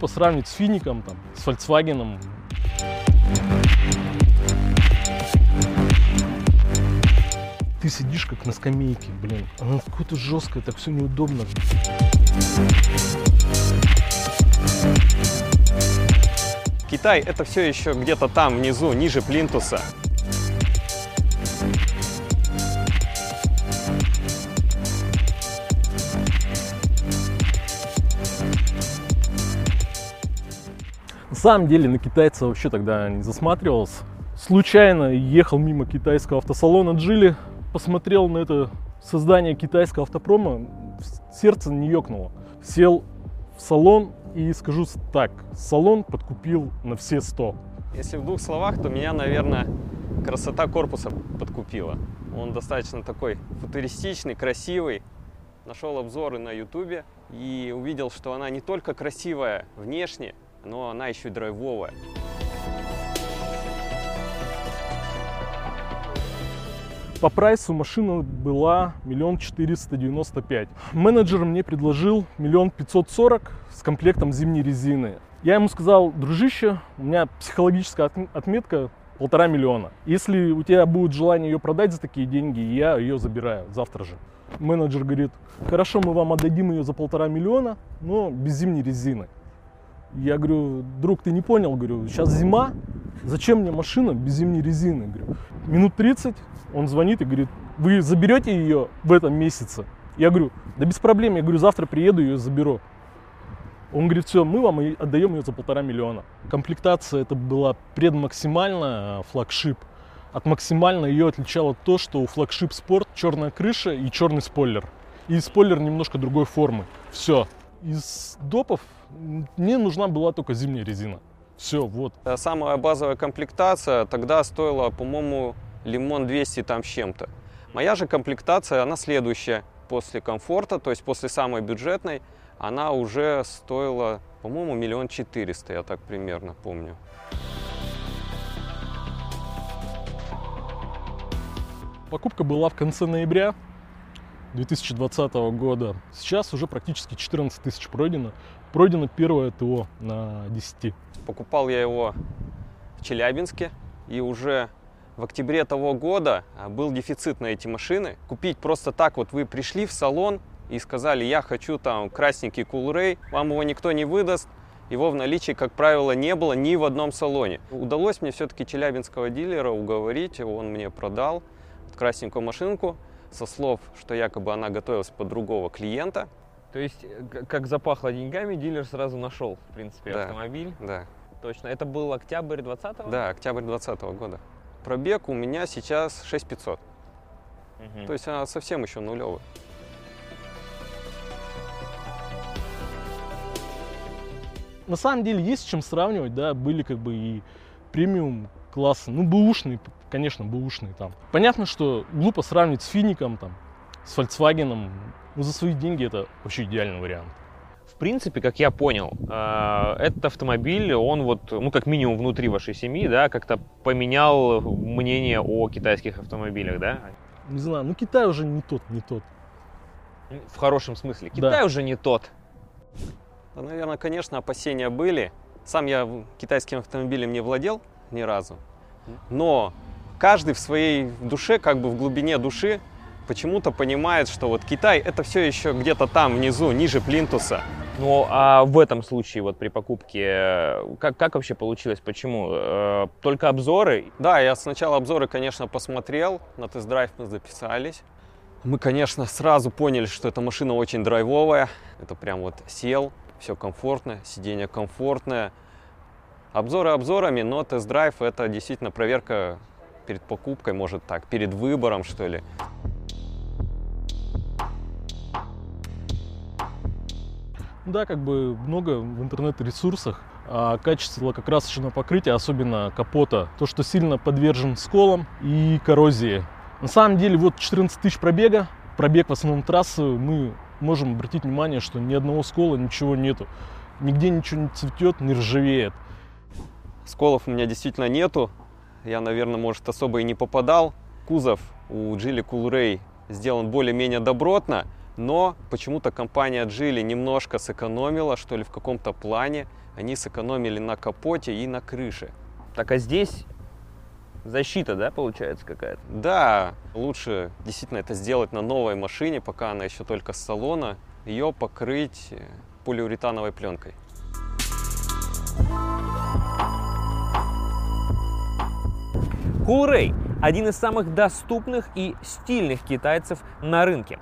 глупо сравнивать с Фиником, там, с Volkswagen. Ты сидишь как на скамейке, блин. Оно какое-то жесткое, так все неудобно. Китай это все еще где-то там внизу, ниже плинтуса. Самом деле на китайца вообще тогда не засматривался. Случайно ехал мимо китайского автосалона Джили, посмотрел на это создание китайского автопрома, сердце не ёкнуло. Сел в салон и скажу так, салон подкупил на все 100. Если в двух словах, то меня, наверное, красота корпуса подкупила. Он достаточно такой футуристичный, красивый. Нашел обзоры на ютубе и увидел, что она не только красивая внешне, но она еще и драйвовая. По прайсу машина была миллион четыреста девяносто пять. Менеджер мне предложил миллион пятьсот сорок с комплектом зимней резины. Я ему сказал, дружище, у меня психологическая отметка полтора миллиона. Если у тебя будет желание ее продать за такие деньги, я ее забираю завтра же. Менеджер говорит, хорошо, мы вам отдадим ее за полтора миллиона, но без зимней резины. Я говорю, друг, ты не понял, говорю, сейчас зима, зачем мне машина без зимней резины? Говорю, минут 30 он звонит и говорит, вы заберете ее в этом месяце? Я говорю, да без проблем, я говорю, завтра приеду ее заберу. Он говорит, все, мы вам отдаем ее за полтора миллиона. Комплектация это была предмаксимально флагшип. От максимально ее отличало то, что у флагшип спорт черная крыша и черный спойлер. И спойлер немножко другой формы. Все. Из допов мне нужна была только зимняя резина. Все, вот. Самая базовая комплектация тогда стоила, по-моему, лимон 200 там с чем-то. Моя же комплектация, она следующая. После комфорта, то есть после самой бюджетной, она уже стоила, по-моему, миллион четыреста, я так примерно помню. Покупка была в конце ноября 2020 года. Сейчас уже практически 14 тысяч пройдено. Пройдено первое ТО на 10. Покупал я его в Челябинске и уже в октябре того года а, был дефицит на эти машины. Купить просто так вот вы пришли в салон и сказали, я хочу там красненький Coolray, вам его никто не выдаст, его в наличии, как правило, не было ни в одном салоне. Удалось мне все-таки челябинского дилера уговорить, он мне продал красненькую машинку со слов, что якобы она готовилась под другого клиента. То есть, э, как запахло деньгами, дилер сразу нашел, в принципе, Да. автомобиль. Да, Точно. Это был октябрь 20-го? да, октябрь 2020 года. Пробег у меня сейчас 6500. Мгм. То есть она совсем еще нулевая. На самом деле есть с чем сравнивать, да, были как бы и премиум классы, ну, бэушные, конечно, бэушные там. Понятно, что глупо сравнивать с Фиником, там, с Volkswagen, ну, за свои деньги это вообще идеальный вариант. В принципе, как я понял, э, этот автомобиль, он вот, ну, как минимум внутри вашей семьи, да, как-то поменял мнение о китайских автомобилях, да? Не знаю, ну, Китай уже не тот, не тот. В хорошем смысле. Китай уже не тот. Да, наверное, конечно, опасения были. Сам я китайским автомобилем не владел ни разу. Но каждый в своей душе, как бы в глубине души, почему-то понимает, что вот Китай это все еще где-то там внизу, ниже плинтуса. Ну, а в этом случае, вот при покупке, э, как, как вообще получилось? Почему? Э, Только обзоры? Да, я сначала обзоры, конечно, посмотрел, на тест-драйв мы записались. Мы, конечно, сразу поняли, что эта машина очень драйвовая. Это прям вот сел, все комфортно, сиденье комфортное. Обзоры обзорами, но тест-драйв это действительно проверка перед покупкой, может так, перед выбором, что ли. Да, как бы много в интернет-ресурсах о качестве лакокрасочного покрытия, особенно капота, то, что сильно подвержен сколам и коррозии. На самом деле, вот 14 тысяч пробега, пробег в основном трассы, мы можем обратить внимание, что ни одного скола, ничего нету. Нигде ничего не цветет, не ржавеет. Сколов у меня действительно нету. Я, наверное, может, особо и не попадал. Кузов у Geely Coolray сделан более-менее добротно, Но почему-то компания Geely немножко сэкономила, что ли, в каком-то плане. Они сэкономили на капоте и на крыше. Так а здесь защита, да, получается какая-то? Да, лучше действительно это сделать на новой машине, пока она еще только с салона, ее покрыть полиуретановой пленкой. Coolray – один из самых доступных и стильных китайцев на рынке.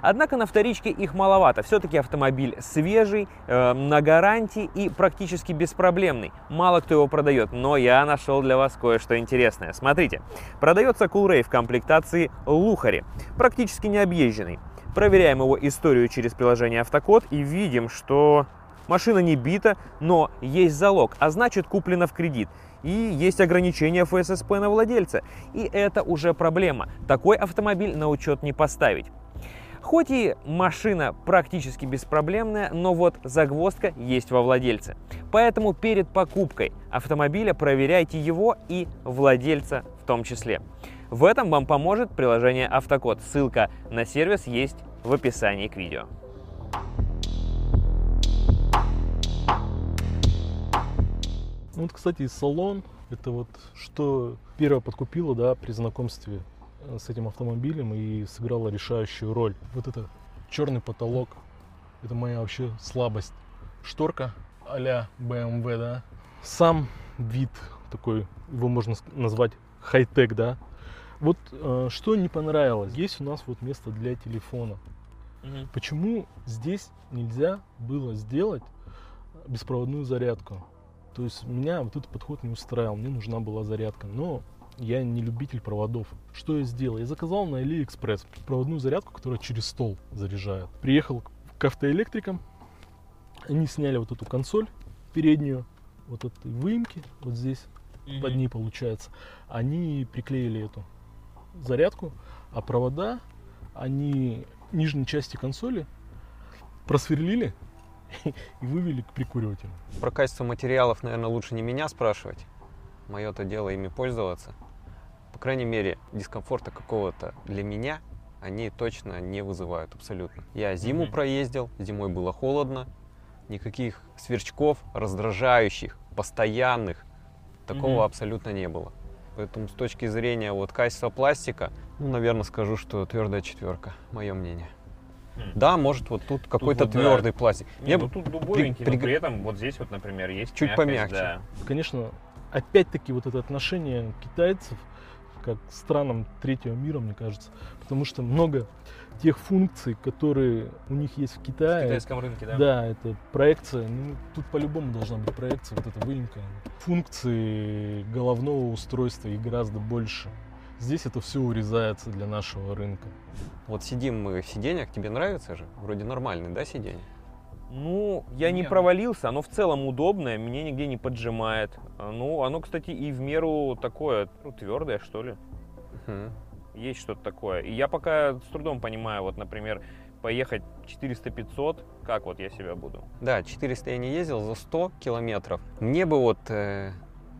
Однако на вторичке их маловато. Все-таки автомобиль свежий, э, на гарантии и практически беспроблемный. Мало кто его продает, но я нашел для вас кое-что интересное. Смотрите, продается Coolray в комплектации Лухари, практически необъезженный. Проверяем его историю через приложение Автокод и видим, что машина не бита, но есть залог, а значит куплена в кредит. И есть ограничения ФССП на владельца. И это уже проблема. Такой автомобиль на учет не поставить. Хоть и машина практически беспроблемная, но вот загвоздка есть во владельце. Поэтому перед покупкой автомобиля проверяйте его и владельца в том числе. В этом вам поможет приложение Автокод. Ссылка на сервис есть в описании к видео. Вот, кстати, салон, это вот что первое подкупило, да, при знакомстве э, с этим автомобилем и сыграло решающую роль. Вот это черный потолок, это моя вообще слабость. Шторка а-ля BMW, да. Сам вид такой, его можно назвать хай-тек, да. Вот э, что не понравилось, есть у нас вот место для телефона. Почему здесь нельзя было сделать беспроводную зарядку? То есть меня вот этот подход не устраивал, мне нужна была зарядка. Но я не любитель проводов. Что я сделал? Я заказал на AliExpress проводную зарядку, которая через стол заряжает. Приехал к автоэлектрикам, они сняли вот эту консоль переднюю, вот этой выемки, вот здесь, под ней получается. Они приклеили эту зарядку, а провода, они нижней части консоли просверлили и вывели к прикуривателю. Про качество материалов, наверное, лучше не меня спрашивать. Мое-то дело ими пользоваться. По крайней мере, дискомфорта какого-то для меня они точно не вызывают абсолютно. Я зиму Мгм. проездил, зимой было холодно, никаких сверчков, раздражающих, постоянных, такого Мгм. абсолютно не было. Поэтому с точки зрения вот качества пластика, ну, наверное, скажу, что твердая четверка, мое мнение. Хм. Да, может, вот тут какой-то вот, да. твердый пластик. Не, ну тут дубовенький, при- но при этом вот здесь вот, например, есть Чуть мягкость, помягче. да. Конечно, опять-таки вот это отношение китайцев как к странам третьего мира, мне кажется. Потому что много тех функций, которые у них есть в В Китае. китайском рынке, да? Да, это проекция. Ну, тут по-любому должна быть проекция, вот эта выемка. Функции головного устройства их гораздо больше. Здесь это все урезается для нашего рынка. Вот сидим мы в сиденьях, тебе нравится же? Вроде нормальный, да, сиденье? Ну, я не Не, провалился, оно в целом удобное, меня нигде не поджимает. А, Ну, оно, кстати, и в меру такое, ну, твердое, что ли. Мгм. Есть что-то такое. И я пока с трудом понимаю, вот, например, поехать 400-500, как вот я себя буду? Да, 400 я не ездил, за 100 километров. Мне бы вот э,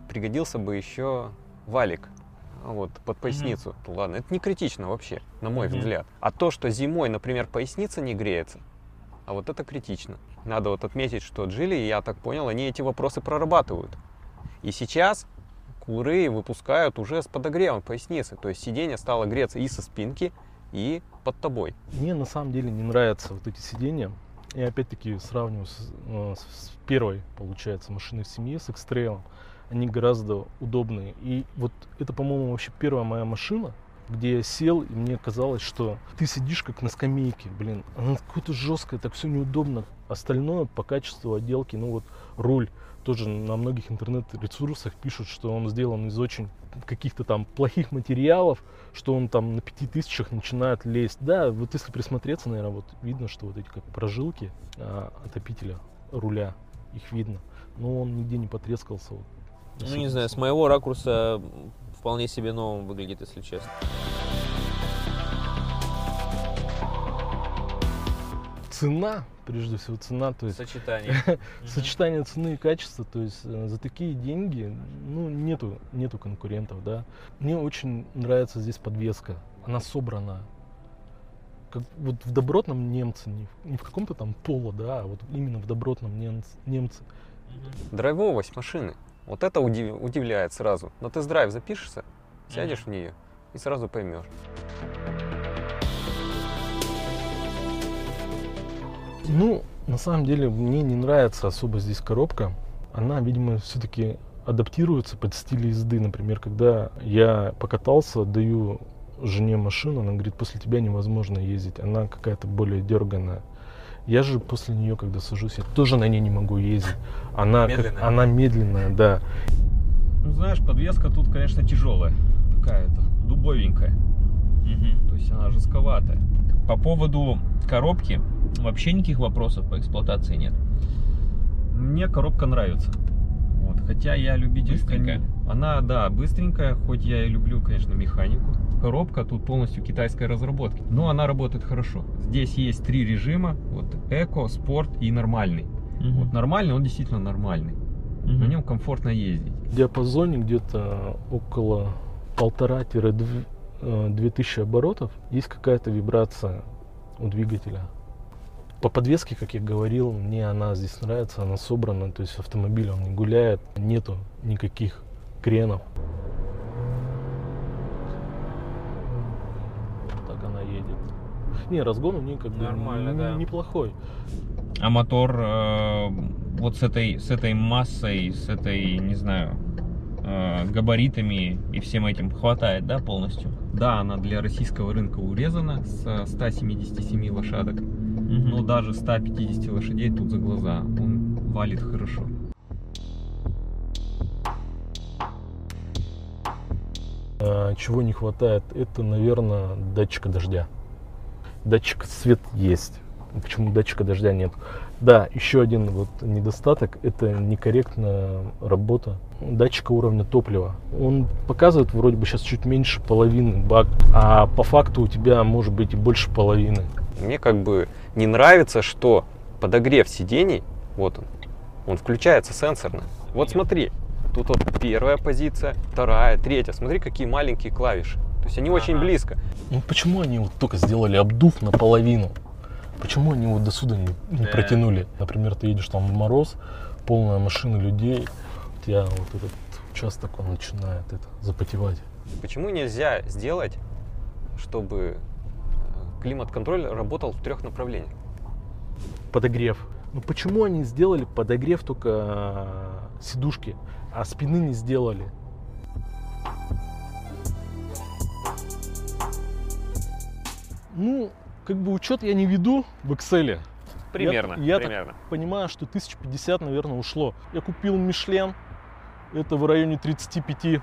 пригодился бы еще валик вот, под поясницу. Ладно, это не критично вообще, на мой Мгм. взгляд. А то, что зимой, например, поясница не греется, а вот это критично. Надо вот отметить, что Джили, я так понял, они эти вопросы прорабатывают. И сейчас куры выпускают уже с подогревом поясницы. То есть сиденье стало греться и со спинки, и под тобой. Мне на самом деле не нравятся вот эти сиденья. Я опять-таки сравниваю с, э, с первой, получается, машиной в семье, с X-Trail. Они гораздо удобнее. И вот это, по-моему, вообще первая моя машина, где я сел, и мне казалось, что ты сидишь как на скамейке, блин, она какое-то жесткое, так все неудобно. Остальное по качеству отделки, ну вот руль, тоже на многих интернет-ресурсах пишут, что он сделан из очень каких-то там плохих материалов, что он там на пяти тысячах начинает лезть. Да, вот если присмотреться, наверное, вот видно, что вот эти как прожилки а, отопителя руля, их видно. Но он нигде не потрескался. Вот, Ну, не знаю, с моего ракурса вполне себе новым выглядит, если честно. Цена, прежде всего цена, то есть Сочетание. сочетание цены и качества, то есть э, за такие деньги, ну, нету, нету конкурентов, да. Мне очень нравится здесь подвеска, она собрана. как вот в добротном немце, не в, не в каком-то там поло, да, а вот именно в добротном немце, немце. Драйвовость машины. Вот это удив- удивляет сразу. На тест-драйв запишешься, сядешь в нее и сразу поймешь. Ну, на самом деле, мне не нравится особо здесь коробка. Она, видимо, все-таки адаптируется под стиль езды. Например, когда я покатался, даю жене машину, она говорит, после тебя невозможно ездить. Она какая-то более дерганная. Я же после нее, когда сажусь, я тоже на ней не могу ездить. Она, как- Медленная. она медленная, да. Ну, знаешь, подвеска тут, конечно, тяжелая. Такая-то, дубовенькая. То есть она жестковатая. По поводу коробки вообще никаких вопросов по эксплуатации нет. Мне коробка нравится. Вот, хотя я любитель... Быстренькая? Она, да, быстренькая, хоть я и люблю, конечно, механику. Коробка тут полностью китайской разработки. Но она работает хорошо. Здесь есть три режима. Вот эко, спорт и нормальный. Вот нормальный, он действительно нормальный. На нем комфортно ездить. В диапазоне где-то около полтора-две тысячи оборотов есть какая-то вибрация у двигателя. По подвеске, как я говорил, мне она здесь нравится, она собрана, то есть автомобиль он не гуляет, нету никаких кренов. Не, разгон у нее как бы Нормально, н- да. неплохой. А мотор э, вот с этой, с этой массой, с этой, не знаю, э, габаритами и всем этим хватает, да, полностью? Да, она для российского рынка урезана с 177 лошадок. Но даже 150 лошадей тут за глаза. Он валит хорошо. А, Чего не хватает, это, наверное, датчика дождя. Датчик свет есть. Почему датчика дождя нет? Да, еще один вот недостаток – это некорректная работа датчика уровня топлива. Он показывает вроде бы сейчас чуть меньше половины бак, а по факту у тебя может быть и больше половины. Мне как бы не нравится, что подогрев сидений, вот он, он включается сенсорно. Вот смотри, тут вот первая позиция, вторая, третья. Смотри, какие маленькие клавиши. То есть они очень близко. Ну почему они вот только сделали обдув наполовину? Почему они вот до сюда не, не Да. протянули? Например, ты едешь там в мороз, полная машина людей, у тебя вот этот участок, он начинает это запотевать. Почему нельзя сделать, чтобы э, климат-контроль работал в трех направлениях? Подогрев. Ну почему они сделали подогрев только а, сидушки, а спины не сделали? Ну, как бы учет я не веду в Excel. Примерно, Я, я так примерно. понимаю, что 1050, наверное, ушло. Я купил Мишлен, это в районе 35.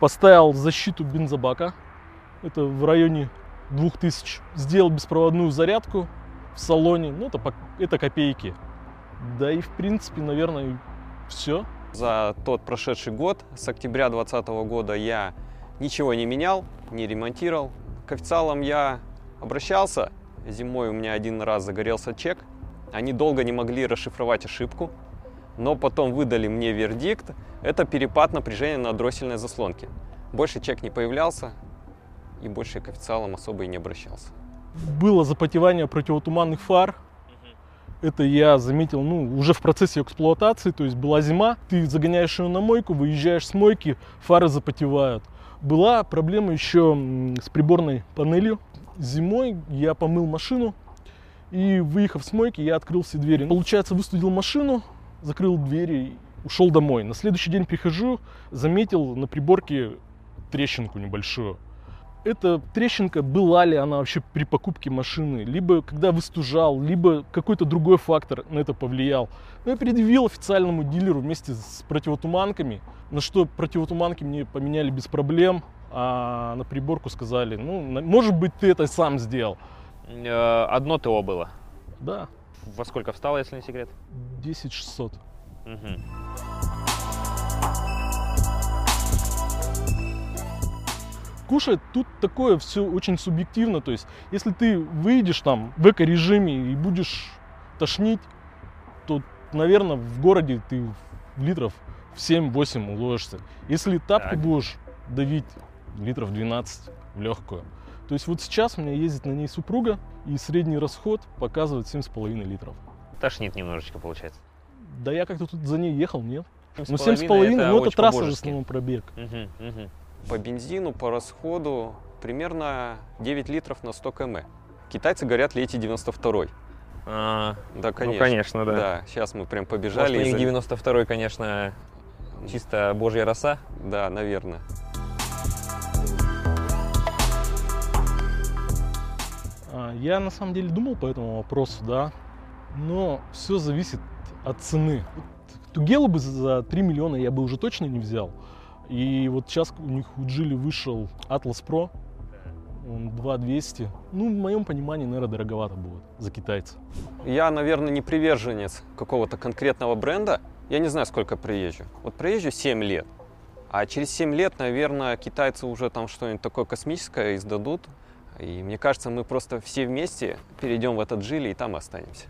Поставил защиту бензобака, это в районе 2000. Сделал беспроводную зарядку в салоне, ну это, это копейки. Да и в принципе, наверное, все. За тот прошедший год, с октября 2020 года, я ничего не менял, не ремонтировал. К официалам я обращался. Зимой у меня один раз загорелся чек. Они долго не могли расшифровать ошибку, но потом выдали мне вердикт. Это перепад напряжения на дроссельной заслонке. Больше чек не появлялся, и больше я к официалам особо и не обращался. Было запотевание противотуманных фар. Это я заметил, ну, уже в процессе эксплуатации, то есть была зима, ты загоняешь ее на мойку, выезжаешь с мойки, фары запотевают. Была проблема еще с приборной панелью. Зимой я помыл машину, и выехав с мойки, я открыл все двери. Получается, выстудил машину, закрыл двери, ушел домой. На следующий день прихожу, заметил на приборке трещинку небольшую. Эта трещинка, была ли она вообще при покупке машины, либо когда выстужал, либо какой-то другой фактор на это повлиял. Ну, я предъявил официальному дилеру вместе с противотуманками, на что противотуманки мне поменяли без проблем, а на приборку сказали, ну, может быть, ты это сам сделал. Э, Одно ТО было. Да, Во сколько встало, если не секрет? 10 600. Мгм. Кушать тут такое все очень субъективно. То есть, если ты выйдешь там в эко-режиме и будешь тошнить, то, наверное, в городе ты литров в 7-8 уложишься. Если тапку Так. будешь давить литров 12 в легкую, То есть вот сейчас у меня ездит на ней супруга, и средний расход показывает 7,5 литров. Тошнит немножечко, получается. Да я как-то тут за ней ехал, нет? Ну 7,5 7,5, ну это трасса в по-божески. основном пробег. Мгм, мгм. По бензину, по расходу примерно 9 литров на 100 км. Китайцы говорят лейте 92 А, Да, конечно. Ну, конечно, да. Да, сейчас мы прям Может, побежали. у и них за- 92-й, конечно, чисто божья роса. Да, наверное. А, Я на самом деле думал по этому вопросу, да, но все зависит от цены. Тугелу бы за 3 миллиона я бы уже точно не взял. И вот сейчас у них у Джили вышел Atlas Pro, он 2200. Ну, в моем понимании, наверное, дороговато будет за китайца. Я, наверное, не приверженец какого-то конкретного бренда. Я не знаю, сколько приезжу. Вот приезжу 7 лет. А через 7 лет, наверное, китайцы уже там что-нибудь такое космическое издадут. И мне кажется, мы просто все вместе перейдем в этот жили и там останемся.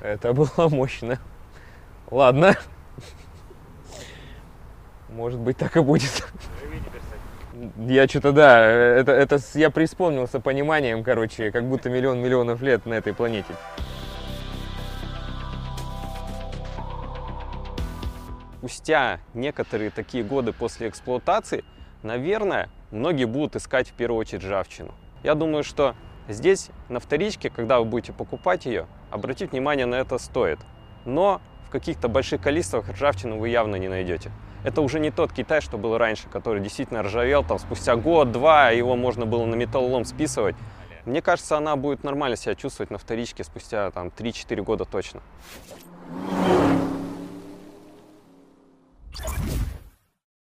Это было мощно. Ладно. Может быть, так и будет. Я что-то, да, это, это я преисполнился пониманием, короче, как будто миллион миллионов лет на этой планете. Спустя некоторые такие годы после эксплуатации, наверное, многие будут искать в первую очередь ржавчину. Я думаю, что здесь, на вторичке, когда вы будете покупать ее, обратить внимание на это стоит. Но в каких-то больших количествах ржавчину вы явно не найдете. Это уже не тот Китай, что был раньше, который действительно ржавел, там спустя год-два его можно было на металлолом списывать. Мне кажется, она будет нормально себя чувствовать на вторичке спустя там 3-4 года точно.